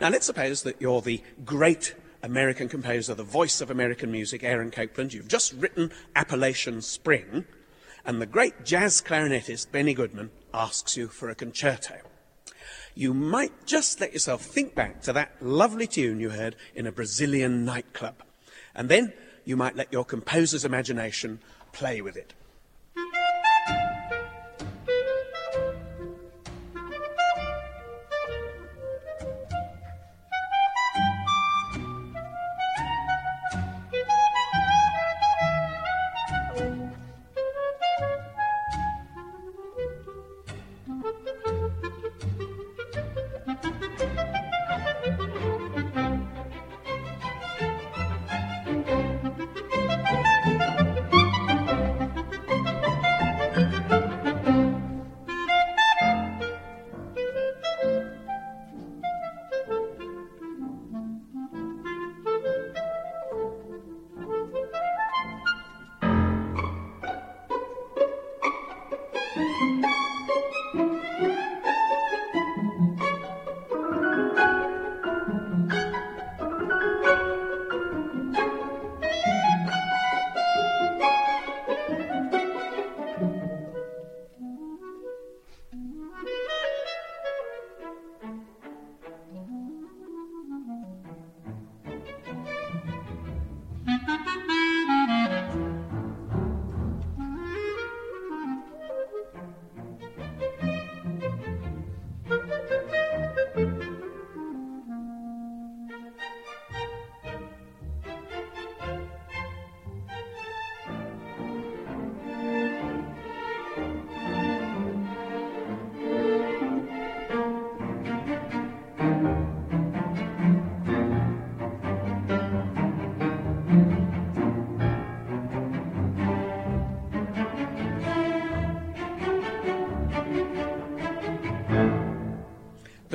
Now, let's suppose that you're the great American composer, the voice of American music, Aaron Copland. You've just written Appalachian Spring, and the great jazz clarinetist, Benny Goodman, asks you for a concerto. You might just let yourself think back to that lovely tune you heard in a Brazilian nightclub. And then you might let your composer's imagination play with it.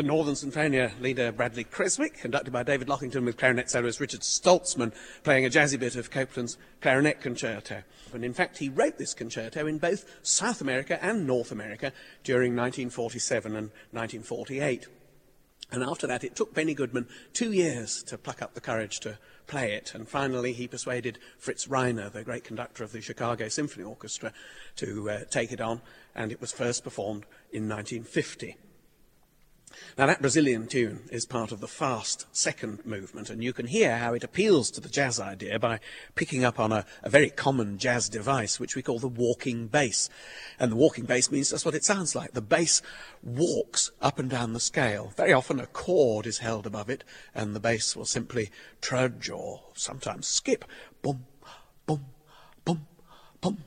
The Northern Sinfonia leader Bradley Creswick, conducted by David Lockington with clarinet soloist Richard Stoltzman playing a jazzy bit of Copland's clarinet concerto. And in fact, he wrote this concerto in both South America and North America during 1947 and 1948. And after that, it took Benny Goodman two years to pluck up the courage to play it. And finally, he persuaded Fritz Reiner, the great conductor of the Chicago Symphony Orchestra, to uh, take it on. And it was first performed in 1950. Now, that Brazilian tune is part of the fast second movement, and you can hear how it appeals to the jazz idea by picking up on a, a, very common jazz device, which we call the walking bass. And the walking bass means that's what it sounds like. The bass walks up and down the scale. Very often a chord is held above it, and the bass will simply trudge or sometimes skip. Boom, boom, boom, boom.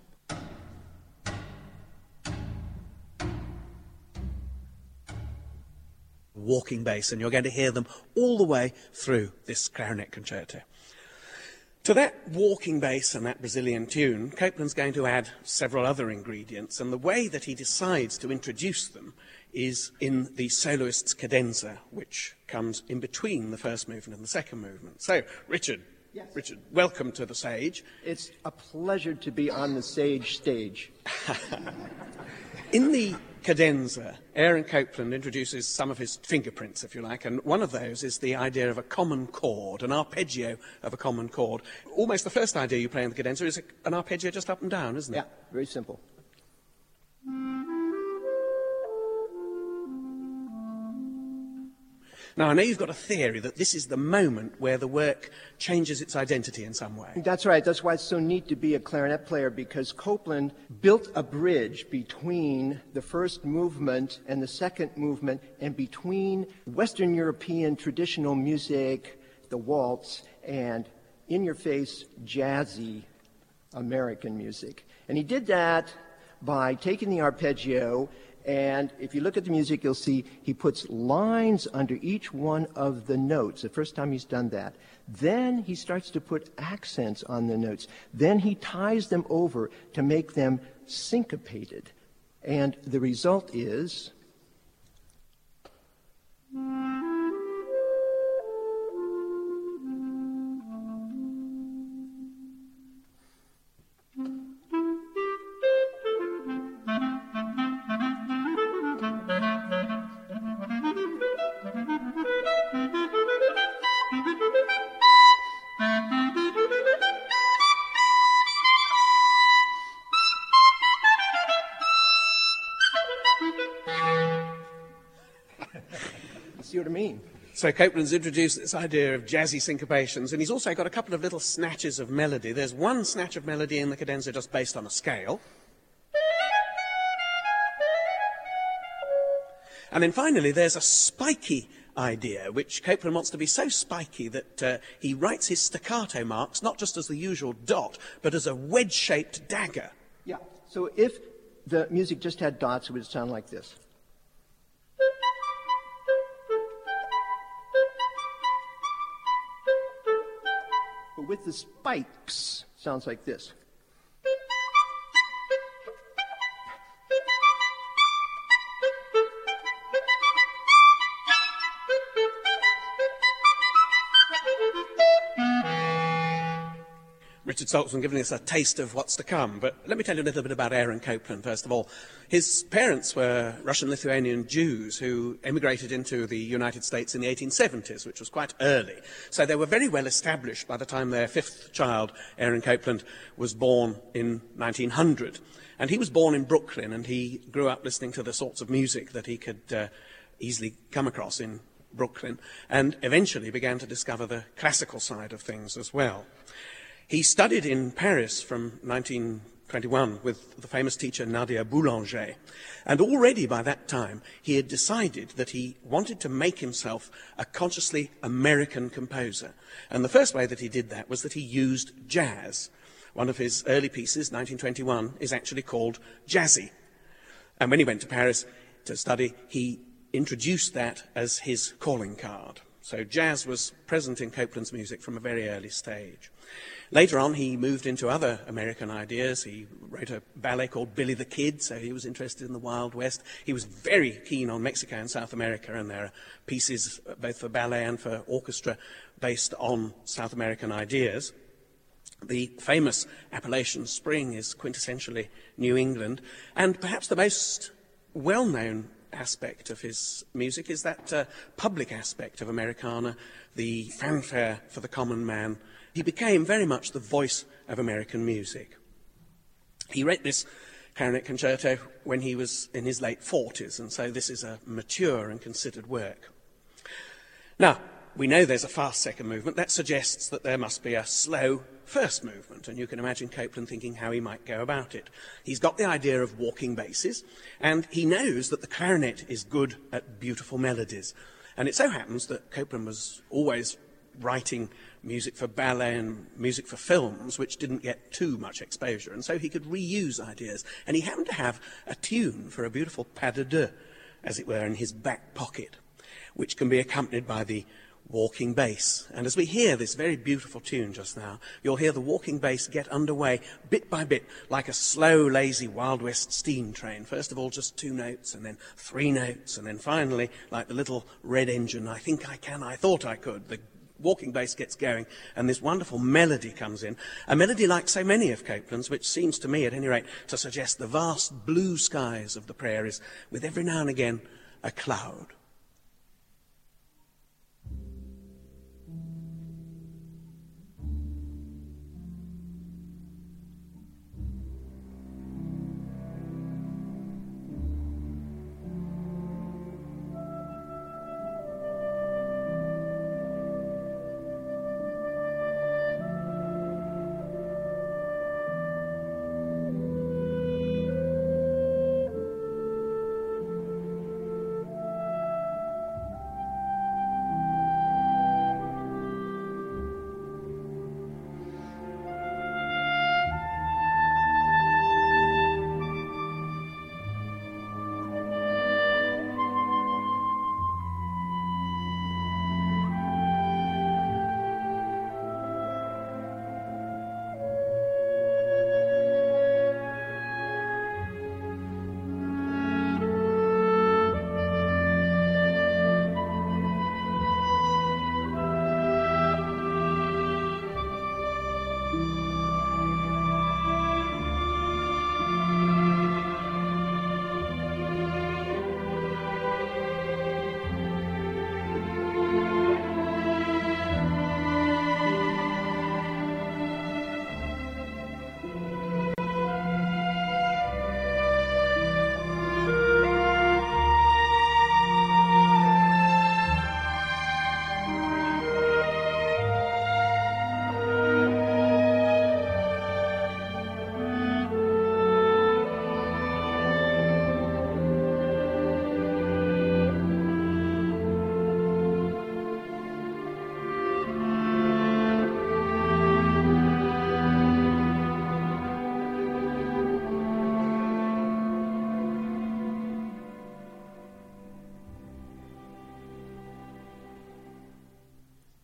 Walking bass, and you're going to hear them all the way through this clarinet concerto. To that walking bass and that Brazilian tune, Copland's going to add several other ingredients, and the way that he decides to introduce them is in the soloist's cadenza, which comes in between the first movement and the second movement. So, Richard, yes. Richard, welcome to the stage. It's a pleasure to be on the Sage stage. in the cadenza, Aaron Copland introduces some of his fingerprints, if you like, and one of those is the idea of a common chord, an arpeggio of a common chord. Almost the first idea you play in the cadenza is an arpeggio just up and down, isn't it? Yeah, very simple. Now, I know you've got a theory that this is the moment where the work changes its identity in some way. That's right. That's why it's so neat to be a clarinet player because Copland built a bridge between the first movement and the second movement and between Western European traditional music, the waltz, and in your face, jazzy American music. And he did that by taking the arpeggio and if you look at the music, you'll see he puts lines under each one of the notes. The first time he's done that. Then he starts to put accents on the notes. Then he ties them over to make them syncopated. And the result is. So Copland's introduced this idea of jazzy syncopations, and he's also got a couple of little snatches of melody. There's one snatch of melody in the cadenza just based on a scale. And then finally, there's a spiky idea, which Copland wants to be so spiky that uh, he writes his staccato marks not just as the usual dot, but as a wedge shaped dagger. Yeah. So if the music just had dots, it would sound like this. With the spikes, sounds like this. Richard Stoltzman giving us a taste of what's to come. But let me tell you a little bit about Aaron Copland, first of all. His parents were Russian Lithuanian Jews who emigrated into the United States in the 1870s, which was quite early. So they were very well established by the time their fifth child, Aaron Copland, was born in 1900. And he was born in Brooklyn, and he grew up listening to the sorts of music that he could uh, easily come across in Brooklyn, and eventually began to discover the classical side of things as well. He studied in Paris from 1921 with the famous teacher Nadia Boulanger. And already by that time, he had decided that he wanted to make himself a consciously American composer. And the first way that he did that was that he used jazz. One of his early pieces, 1921, is actually called Jazzy. And when he went to Paris to study, he introduced that as his calling card. So jazz was present in Copland's music from a very early stage. Later on, he moved into other American ideas. He wrote a ballet called Billy the Kid, so he was interested in the Wild West. He was very keen on Mexico and South America, and there are pieces both for ballet and for orchestra based on South American ideas. The famous Appalachian Spring is quintessentially New England, and perhaps the most well known aspect of his music is that uh, public aspect of Americana, the fanfare for the common man he became very much the voice of American music. He wrote this clarinet concerto when he was in his late 40s, and so this is a mature and considered work. Now, we know there's a fast second movement. That suggests that there must be a slow first movement, and you can imagine Copland thinking how he might go about it. He's got the idea of walking basses, and he knows that the clarinet is good at beautiful melodies. And it so happens that Copland was always writing music for ballet and music for films, which didn't get too much exposure. And so he could reuse ideas. And he happened to have a tune for a beautiful pas de deux, as it were, in his back pocket, which can be accompanied by the walking bass. And as we hear this very beautiful tune just now, you'll hear the walking bass get underway bit by bit, like a slow, lazy Wild West steam train. First of all, just two notes, and then three notes, and then finally, like the little red engine, I think I can, I thought I could, the walking bass gets going, and this wonderful melody comes in. A melody like so many of Copland's, which seems to me, at any rate, to suggest the vast blue skies of the prairies, with every now and again a cloud.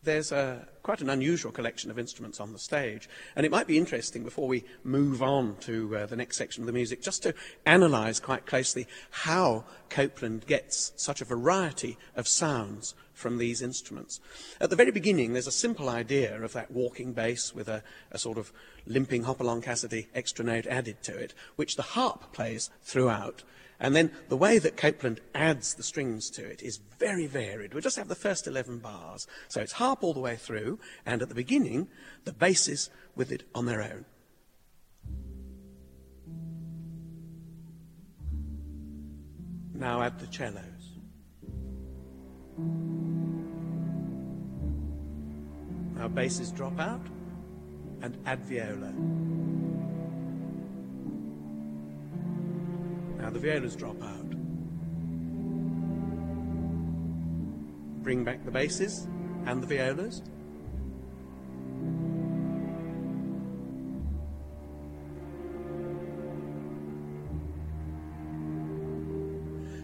There's a, quite an unusual collection of instruments on the stage. And it might be interesting before we move on to uh, the next section of the music, just to analyse quite closely how Copland gets such a variety of sounds from these instruments. At the very beginning, there's a simple idea of that walking bass with a, a sort of limping Hopalong Cassidy extra note added to it, which the harp plays throughout. And then the way that Copland adds the strings to it is very varied. We'll just have the first 11 bars. So it's harp all the way through, and at the beginning, the basses with it on their own. Now add the cellos. Now basses drop out, and add viola. The violas drop out. Bring back the basses and the violas.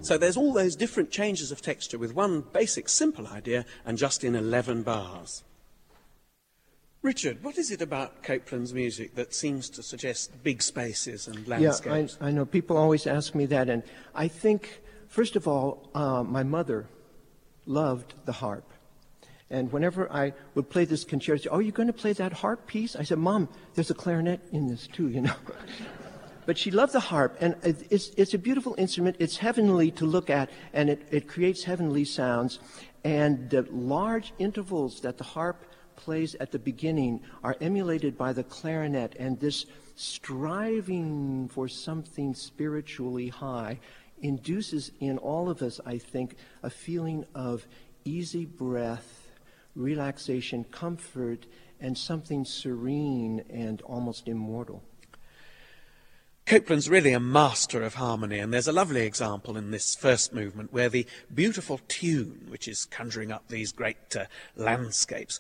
So there's all those different changes of texture with one basic simple idea and just in 11 bars. Richard, what is it about Copland's music that seems to suggest big spaces and landscapes? Yeah, I, I know. People always ask me that. And I think, first of all, uh, my mother loved the harp. And whenever I would play this concerto, oh, you're going to play that harp piece? I said, Mom, there's a clarinet in this too, you know. but she loved the harp, and it's, it's a beautiful instrument. It's heavenly to look at, and it, it creates heavenly sounds. And the large intervals that the harp plays at the beginning are emulated by the clarinet, and this striving for something spiritually high induces in all of us, I think, a feeling of easy breath, relaxation, comfort, and something serene and almost immortal. Copland's really a master of harmony, and there's a lovely example in this first movement where the beautiful tune, which is conjuring up these great uh, landscapes,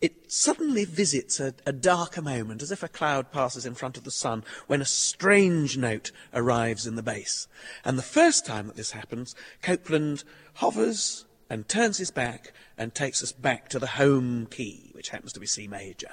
it suddenly visits a, a darker moment, as if a cloud passes in front of the sun, when a strange note arrives in the bass. And the first time that this happens, Copland hovers and turns his back and takes us back to the home key, which happens to be C major.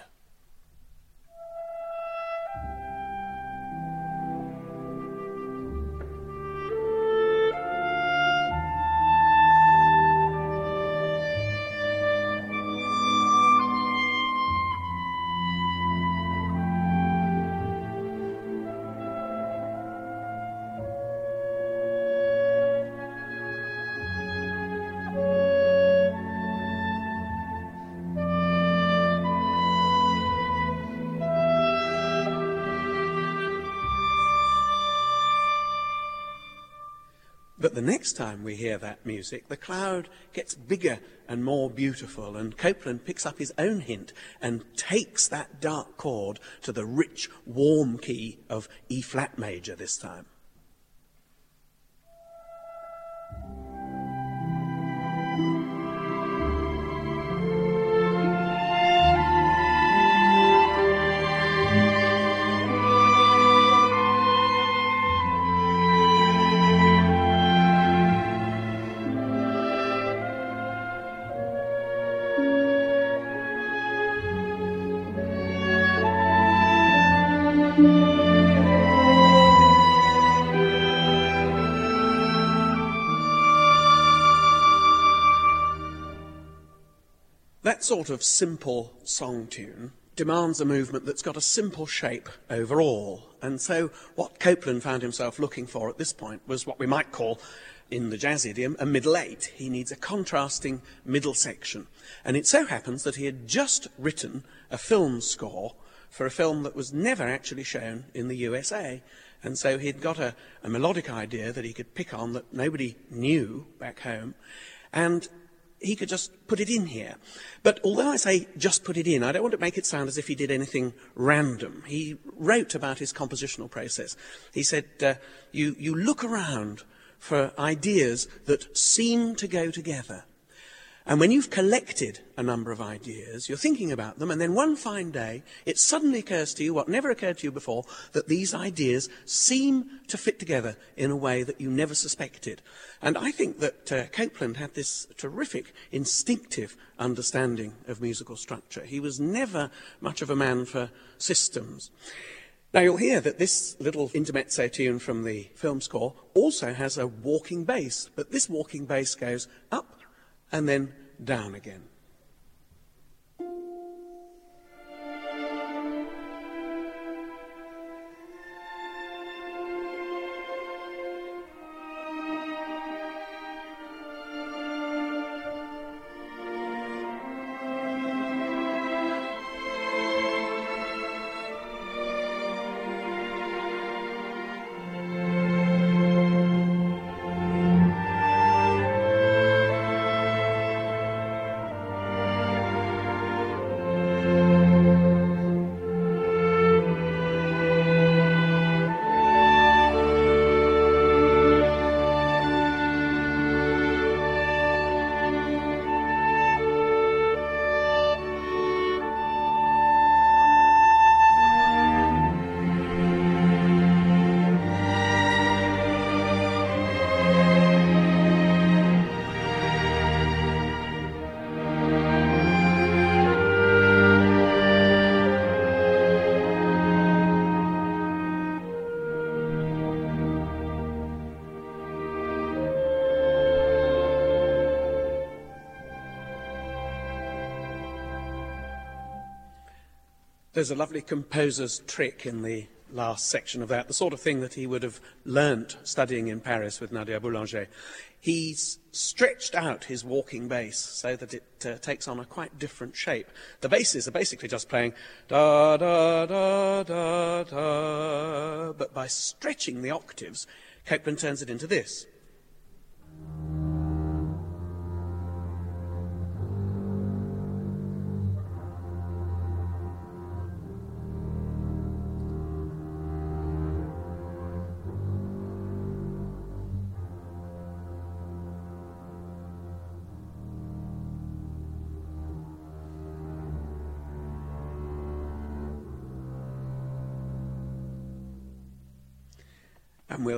The next time we hear that music, the cloud gets bigger and more beautiful, and Copland picks up his own hint and takes that dark chord to the rich, warm key of E flat major this time. Sort of simple song tune demands a movement that's got a simple shape overall. And so what Copland found himself looking for at this point was what we might call, in the jazz idiom, a middle eight. He needs a contrasting middle section. And it so happens that he had just written a film score for a film that was never actually shown in the USA. And so he'd got a, a melodic idea that he could pick on that nobody knew back home. And he could just put it in here. But although I say just put it in, I don't want to make it sound as if he did anything random. He wrote about his compositional process. He said, uh, you, you look around for ideas that seem to go together. And when you've collected a number of ideas, you're thinking about them, and then one fine day, it suddenly occurs to you, what never occurred to you before, that these ideas seem to fit together in a way that you never suspected. And I think that uh, Copland had this terrific instinctive understanding of musical structure. He was never much of a man for systems. Now you'll hear that this little intermezzo tune from the film score also has a walking bass, but this walking bass goes up and then down again. There's a lovely composer's trick in the last section of that, the sort of thing that he would have learnt studying in Paris with Nadia Boulanger. He's stretched out his walking bass so that it uh, takes on a quite different shape. The basses are basically just playing da da da da da, but by stretching the octaves, Copland turns it into this.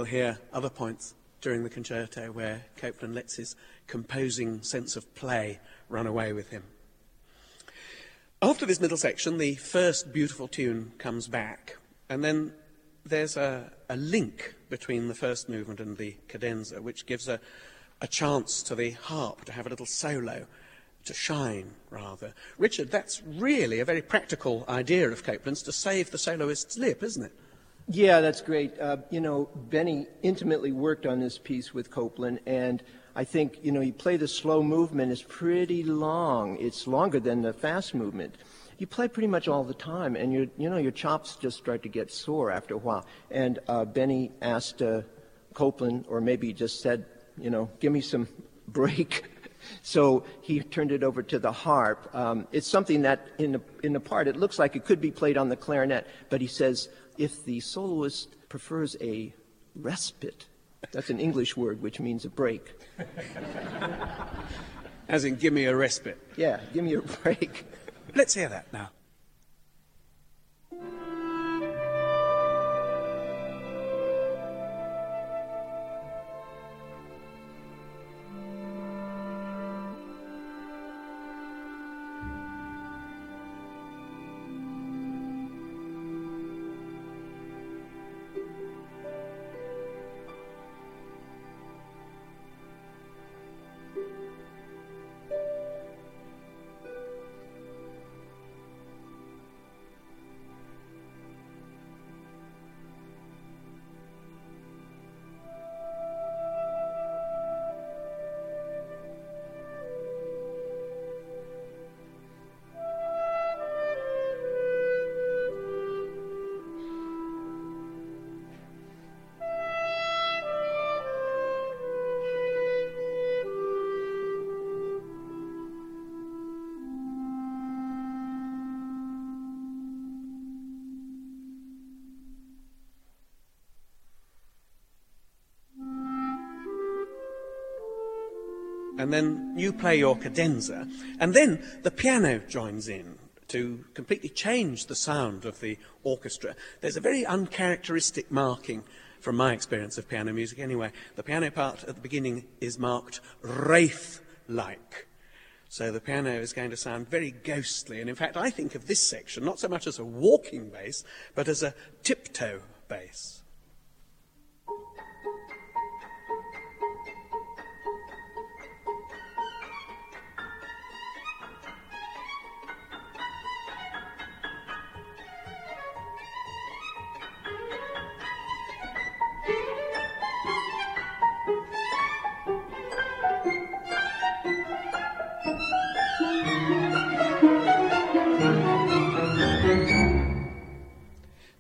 Hear other points during the concerto where Copland lets his composing sense of play run away with him. After this middle section, the first beautiful tune comes back, and then there's a, a link between the first movement and the cadenza, which gives a, a chance to the harp to have a little solo, to shine, rather. Richard, that's really a very practical idea of Copland's to save the soloist's lip, isn't it? Yeah, that's great. Uh, you know, Benny intimately worked on this piece with Copland, and I think, you know, you play the slow movement, it's pretty long. It's longer than the fast movement. You play pretty much all the time, and you you know, your chops just start to get sore after a while. And uh, Benny asked uh, Copland, or maybe just said, you know, give me some break. So he turned it over to the harp. Um, it's something that in the, in the part, it looks like it could be played on the clarinet, but he says, if the soloist prefers a respite, that's an English word which means a break. As in, give me a respite. Yeah, give me a break. Let's hear that now. And then you play your cadenza, and then the piano joins in to completely change the sound of the orchestra. There's a very uncharacteristic marking from my experience of piano music anyway. The piano part at the beginning is marked wraith like. So the piano is going to sound very ghostly. And in fact, I think of this section not so much as a walking bass, but as a tiptoe bass.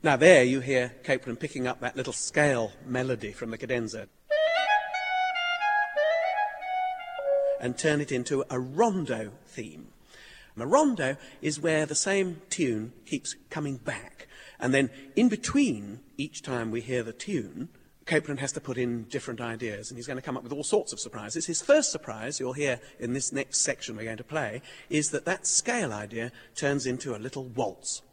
Now, there you hear Copland picking up that little scale melody from the cadenza and turn it into a rondo theme. a rondo is where the same tune keeps coming back. And then in between each time we hear the tune, Copland has to put in different ideas, and he's going to come up with all sorts of surprises. His first surprise, you'll hear in this next section we're going to play, is that that scale idea turns into a little waltz.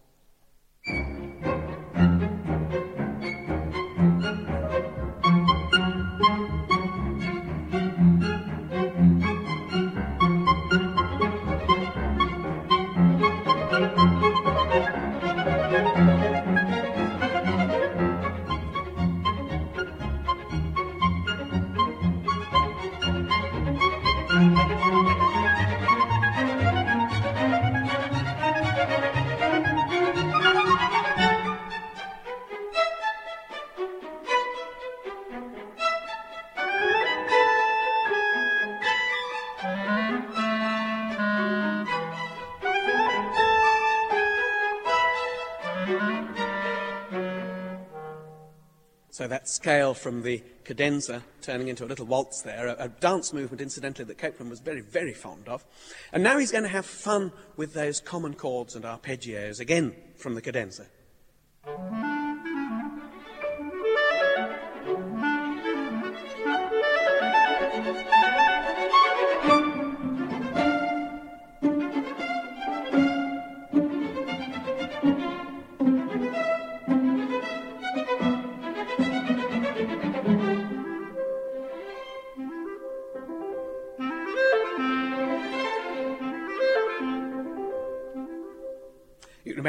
So that scale from the cadenza turning into a little waltz there, a, a, dance movement, incidentally, that Copland was very, very fond of. And now he's going to have fun with those common chords and arpeggios, again from the cadenza.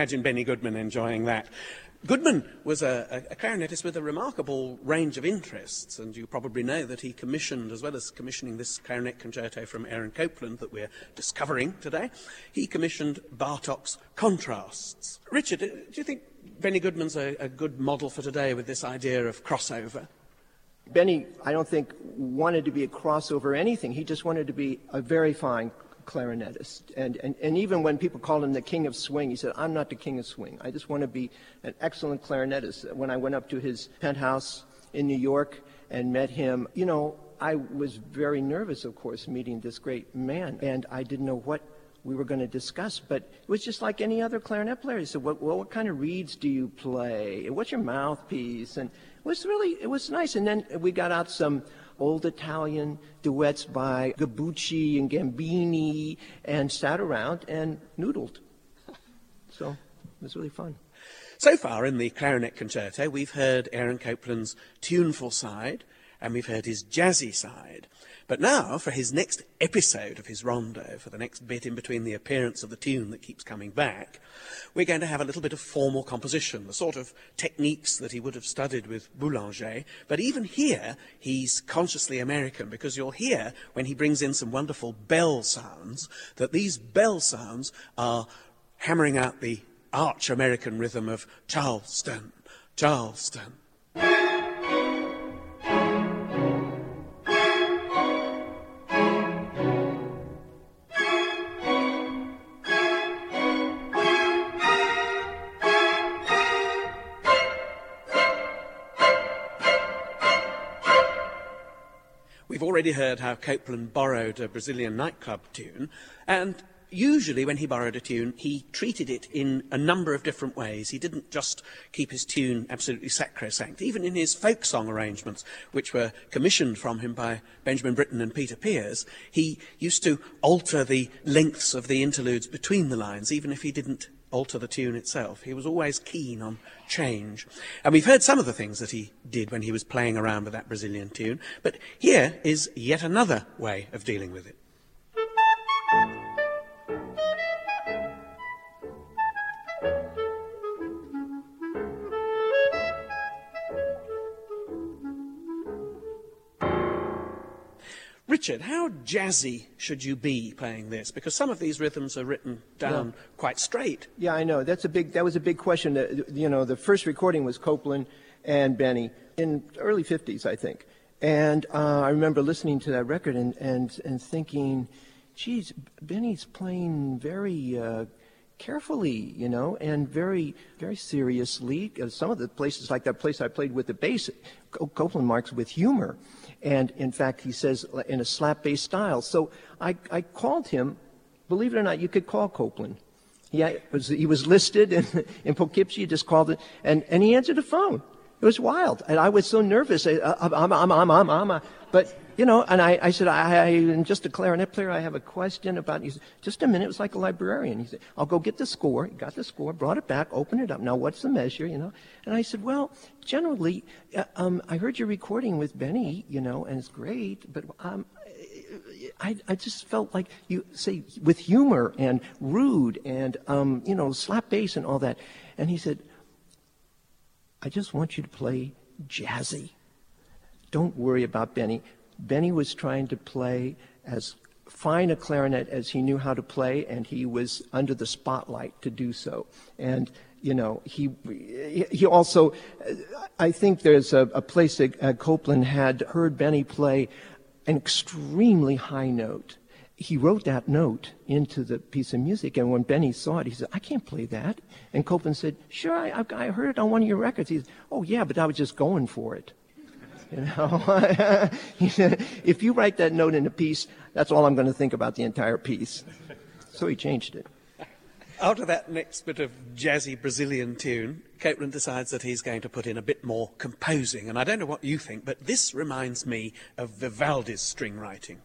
Imagine Benny Goodman enjoying that. Goodman was a, a, clarinetist with a remarkable range of interests, and you probably know that he commissioned, as well as commissioning this clarinet concerto from Aaron Copland that we're discovering today, he commissioned Bartók's Contrasts. Richard, uh, do you think Benny Goodman's a, a good model for today with this idea of crossover? Benny, I don't think, wanted to be a crossover anything. He just wanted to be a very fine clarinetist. And, and, and even when people called him the king of swing, he said, I'm not the king of swing. I just want to be an excellent clarinetist. When I went up to his penthouse in New York and met him, you know, I was very nervous, of course, meeting this great man. And I didn't know what we were going to discuss, but it was just like any other clarinet player. He said, well, well, what kind of reeds do you play? What's your mouthpiece? And it was really, it was nice. And then we got out some old Italian duets by Gabbucci and Gambini and sat around and noodled. So it was really fun. So far in the clarinet concerto, we've heard Aaron Copland's tuneful side and we've heard his jazzy side. But now, for his next episode of his rondo, for the next bit in between the appearance of the tune that keeps coming back, we're going to have a little bit of formal composition, the sort of techniques that he would have studied with Boulanger. But even here, he's consciously American because you'll hear when he brings in some wonderful bell sounds that these bell sounds are hammering out the arch American rhythm of Charleston, Charleston. Already heard how Copland borrowed a Brazilian nightclub tune, and usually when he borrowed a tune, he treated it in a number of different ways. He didn't just keep his tune absolutely sacrosanct. Even in his folk song arrangements, which were commissioned from him by Benjamin Britten and Peter Pears, he used to alter the lengths of the interludes between the lines, even if he didn't alter the tune itself. He was always keen on change. And we've heard some of the things that he did when he was playing around with that Brazilian tune, but here is yet another way of dealing with it. Richard, how jazzy should you be playing this? Because some of these rhythms are written down yeah. quite straight. Yeah, I know. That's a big. That was a big question. Uh, you know, the first recording was Copland and Benny in early '50s, I think. And uh, I remember listening to that record and and and thinking, "Geez, Benny's playing very." Uh, carefully, you know, and very, very seriously. Uh, some of the places, like that place I played with the bass, Copland marks with humor. And in fact, he says in a slap bass style. So I, I called him. Believe it or not, you could call Copland. He, was, he was listed in, in Poughkeepsie, just called it, and, and he answered the phone. It was wild. And I was so nervous. I, I'm, I'm, I'm, I'm, I'm, but you know, and I, I said, I, I am just a clarinet player. I have a question about. He said, just a minute. It was like a librarian. He said, I'll go get the score. He got the score, brought it back, opened it up. Now, what's the measure? You know, and I said, well, generally, uh, um, I heard your recording with Benny, you know, and it's great, but um, I, I just felt like you say with humor and rude and um, you know slap bass and all that. And he said, I just want you to play jazzy. Don't worry about Benny. Benny was trying to play as fine a clarinet as he knew how to play, and he was under the spotlight to do so. And you know, he he also, I think there's a, a place that uh, Copland had heard Benny play an extremely high note. He wrote that note into the piece of music, and when Benny saw it, he said, "I can't play that." And Copland said, "Sure, I, I heard it on one of your records." He said, "Oh yeah, but I was just going for it." You know, if you write that note in a piece, that's all I'm going to think about the entire piece. So he changed it. After that next bit of jazzy Brazilian tune, Copland decides that he's going to put in a bit more composing. And I don't know what you think, but this reminds me of Vivaldi's string writing.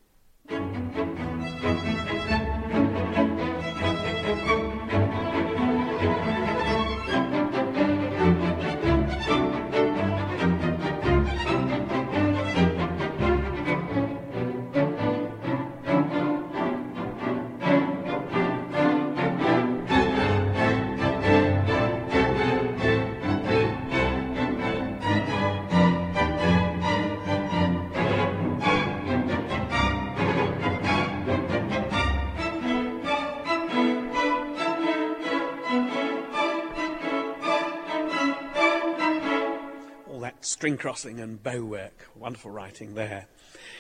String crossing and bow work. Wonderful writing there.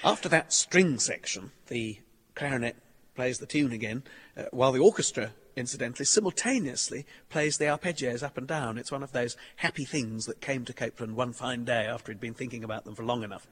After that string section, the clarinet plays the tune again, uh, while the orchestra, incidentally, simultaneously plays the arpeggios up and down. It's one of those happy things that came to Copland one fine day after he'd been thinking about them for long enough.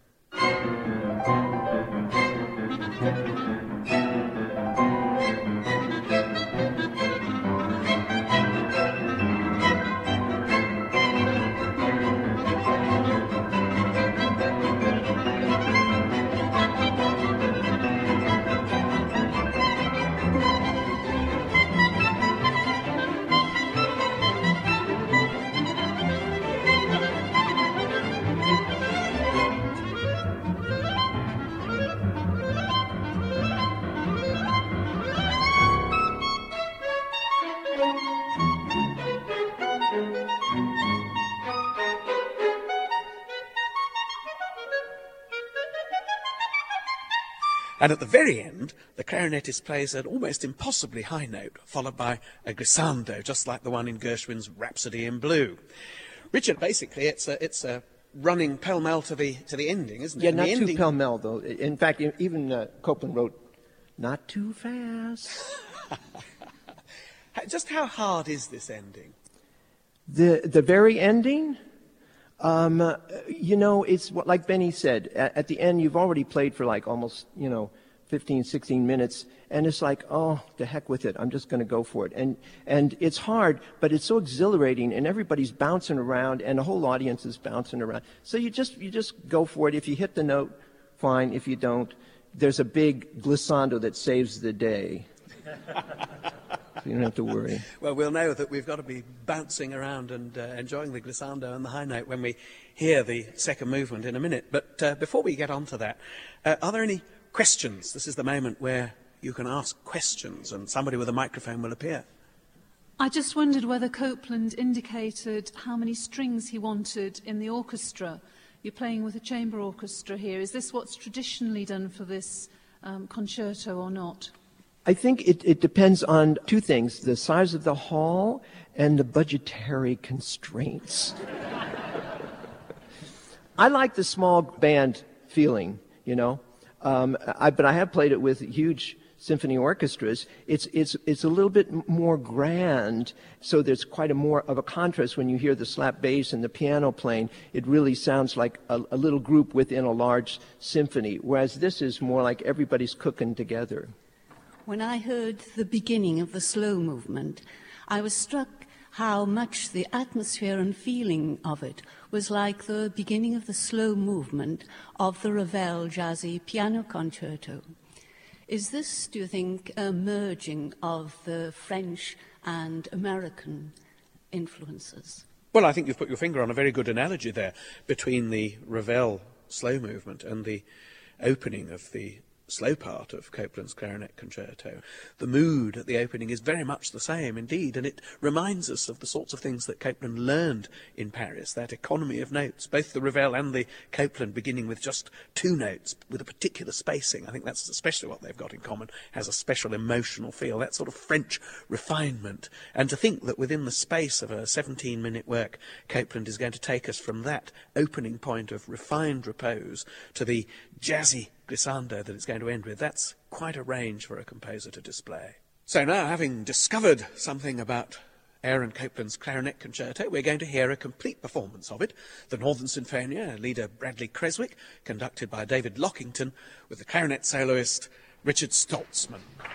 And at the very end, the clarinetist plays an almost impossibly high note, followed by a glissando, just like the one in Gershwin's Rhapsody in Blue. Richard, basically, it's a, it's a running pell mell to the, to the ending, isn't it? Yeah, not too pell mell, though. In fact, even uh, Copland wrote, not too fast. just how hard is this ending? The, the very ending? Um, you know, it's what, like Benny said. At, at, the end, you've already played for like almost, you know, 15, 16 minutes, and it's like, oh, the heck with it. I'm just going to go for it. And, and it's hard, but it's so exhilarating, and everybody's bouncing around, and the whole audience is bouncing around. So you just, you just go for it. If you hit the note, fine. If you don't, there's a big glissando that saves the day. so you don't have to worry. Well, we'll know that we've got to be bouncing around and uh, enjoying the glissando and the high note when we hear the second movement in a minute. But uh, before we get on to that, uh, are there any questions? This is the moment where you can ask questions and somebody with a microphone will appear. I just wondered whether Copland indicated how many strings he wanted in the orchestra. You're playing with a chamber orchestra here. Is this what's traditionally done for this um, concerto or not? I think it, it depends on two things the size of the hall and the budgetary constraints. I like the small band feeling, you know, um, I, but I have played it with huge symphony orchestras, it's, it's, it's a little bit more grand. So there's quite a more of a contrast when you hear the slap bass and the piano playing. It really sounds like a, a little group within a large symphony, whereas this is more like everybody's cooking together. When I heard the beginning of the slow movement, I was struck how much the atmosphere and feeling of it was like the beginning of the slow movement of the Ravel Jazzy Piano Concerto. Is this, do you think, a merging of the French and American influences? Well, I think you've put your finger on a very good analogy there between the Ravel slow movement and the opening of the slow part of Copland's clarinet concerto. The mood at the opening is very much the same indeed, and it reminds us of the sorts of things that Copland learned in Paris, that economy of notes, both the Ravel and the Copland beginning with just two notes with a particular spacing. I think that's especially what they've got in common, has a special emotional feel, that sort of French refinement. And to think that within the space of a 17 minute work, Copland is going to take us from that opening point of refined repose to the jazzy glissando that it's going to end with. That's quite a range for a composer to display. So now, having discovered something about Aaron Copland's clarinet concerto, we're going to hear a complete performance of it. The Northern Sinfonia, leader Bradley Creswick, conducted by David Lockington, with the clarinet soloist Richard Stoltzman.